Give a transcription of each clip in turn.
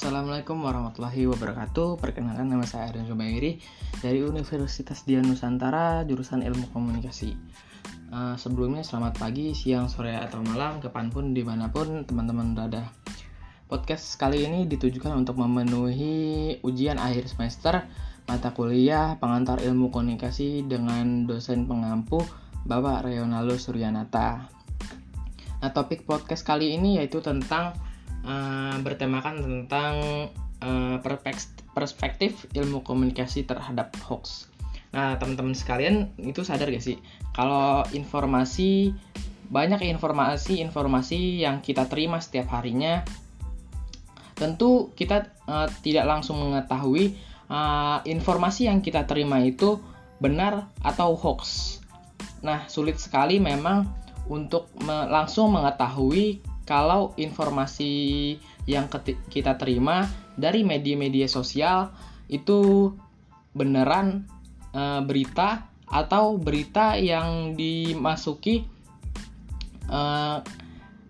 Assalamualaikum warahmatullahi wabarakatuh. Perkenalkan nama saya Aryan Zubairi Dari Universitas Dian Nusantara Jurusan Ilmu Komunikasi. Uh, Sebelumnya selamat pagi, siang, sore, atau malam Kapan pun, di mana pun teman-teman berada Podcast kali ini ditujukan untuk memenuhi ujian akhir semester Mata kuliah pengantar ilmu komunikasi dengan dosen pengampu Bapak Reonaldo Suryanata. Nah topik podcast kali ini yaitu tentang uh, bertemakan tentang uh, perspektif ilmu komunikasi terhadap hoax. Nah, teman-teman sekalian itu sadar gak sih kalau informasi banyak informasi-informasi yang kita terima setiap harinya tentu kita uh, tidak langsung mengetahui uh, informasi yang kita terima itu benar atau hoax. Nah, sulit sekali memang untuk me langsung mengetahui kalau informasi yang kita terima dari media-media sosial itu beneran e, berita atau berita yang dimasuki eh,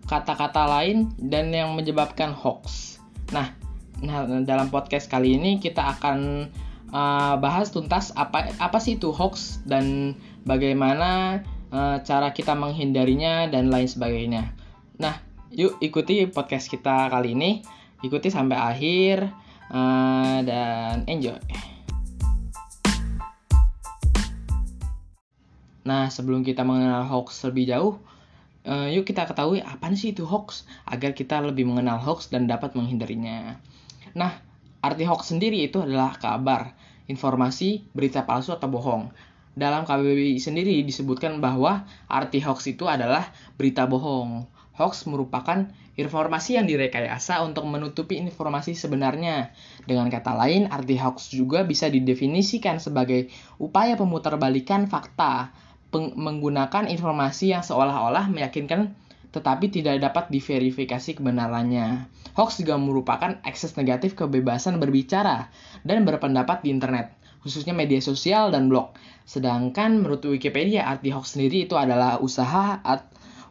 kata-kata lain dan yang menyebabkan hoax. Nah, nah dalam podcast kali ini kita akan uh, bahas tuntas apa apa sih itu hoax dan bagaimana uh, cara kita menghindarinya dan lain sebagainya. Nah, Yuk ikuti podcast kita kali ini, ikuti sampai akhir uh, dan enjoy. Nah, sebelum kita mengenal hoax lebih jauh, uh, yuk kita ketahui apa sih itu hoax agar kita lebih mengenal hoax dan dapat menghindarinya. Nah, arti hoax sendiri itu adalah kabar, informasi, berita palsu atau bohong. Dalam KBBI sendiri disebutkan bahwa arti hoax itu adalah berita bohong Hoax merupakan informasi yang direkayasa untuk menutupi informasi sebenarnya. Dengan kata lain, arti hoax juga bisa didefinisikan sebagai upaya pemutarbalikan fakta menggunakan informasi yang seolah-olah meyakinkan tetapi tidak dapat diverifikasi kebenarannya. Hoax juga merupakan akses negatif kebebasan berbicara dan berpendapat di internet, khususnya media sosial dan blog. Sedangkan menurut Wikipedia, arti hoax sendiri itu adalah usaha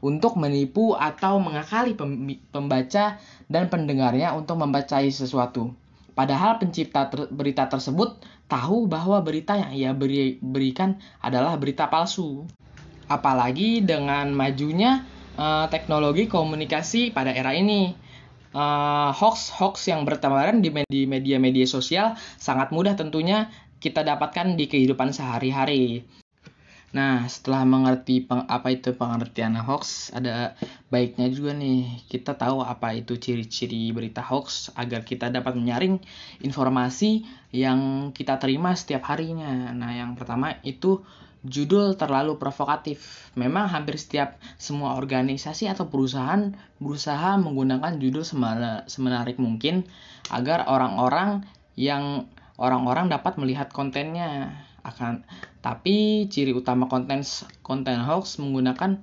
untuk menipu atau mengakali pembaca dan pendengarnya untuk membacai sesuatu. Padahal pencipta ter berita tersebut tahu bahwa berita yang ia beri berikan adalah berita palsu. Apalagi dengan majunya uh, teknologi komunikasi pada era ini. Uh, hoax-hoax yang bertebaran di media-media sosial sangat mudah tentunya kita dapatkan di kehidupan sehari-hari. Nah, setelah mengerti peng, apa itu pengertian hoax, ada baiknya juga nih kita tahu apa itu ciri-ciri berita hoax agar kita dapat menyaring informasi yang kita terima setiap harinya. Nah, yang pertama itu judul terlalu provokatif. Memang hampir setiap semua organisasi atau perusahaan berusaha menggunakan judul semenarik mungkin agar orang-orang yang orang-orang dapat melihat kontennya akan tapi ciri utama konten konten hoax menggunakan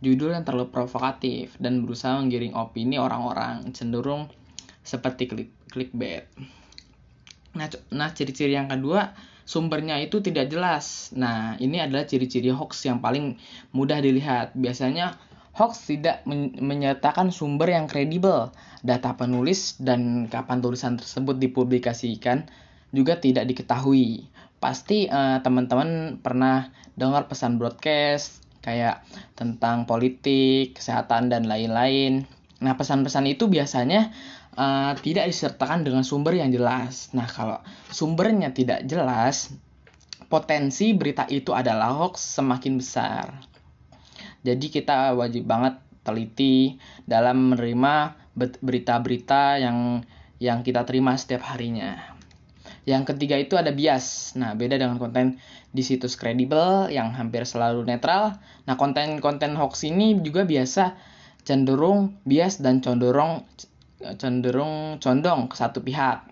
judul yang terlalu provokatif dan berusaha menggiring opini orang-orang cenderung seperti klik clickbait. Nah, nah ciri-ciri yang kedua sumbernya itu tidak jelas. Nah, ini adalah ciri-ciri hoax yang paling mudah dilihat. Biasanya hoax tidak men menyatakan sumber yang kredibel. Data penulis dan kapan tulisan tersebut dipublikasikan juga tidak diketahui pasti uh, teman-teman pernah dengar pesan broadcast kayak tentang politik, kesehatan dan lain-lain. Nah, pesan-pesan itu biasanya uh, tidak disertakan dengan sumber yang jelas. Nah, kalau sumbernya tidak jelas, potensi berita itu adalah hoax semakin besar. Jadi kita wajib banget teliti dalam menerima berita-berita yang yang kita terima setiap harinya. Yang ketiga itu ada bias. Nah, beda dengan konten di situs kredibel yang hampir selalu netral. Nah, konten-konten hoax ini juga biasa cenderung bias dan cenderung cenderung condong ke satu pihak.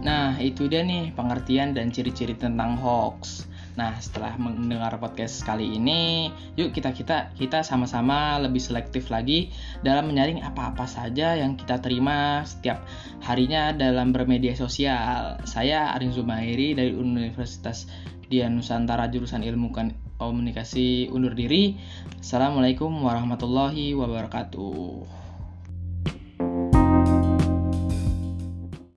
Nah, itu dia nih pengertian dan ciri-ciri tentang hoax. Nah, setelah mendengar podcast kali ini, yuk kita kita kita sama-sama lebih selektif lagi dalam menyaring apa-apa saja yang kita terima setiap harinya dalam bermedia sosial. Saya Arin Zumairi dari Universitas Dian Nusantara jurusan Ilmu Komunikasi undur diri. Assalamualaikum warahmatullahi wabarakatuh.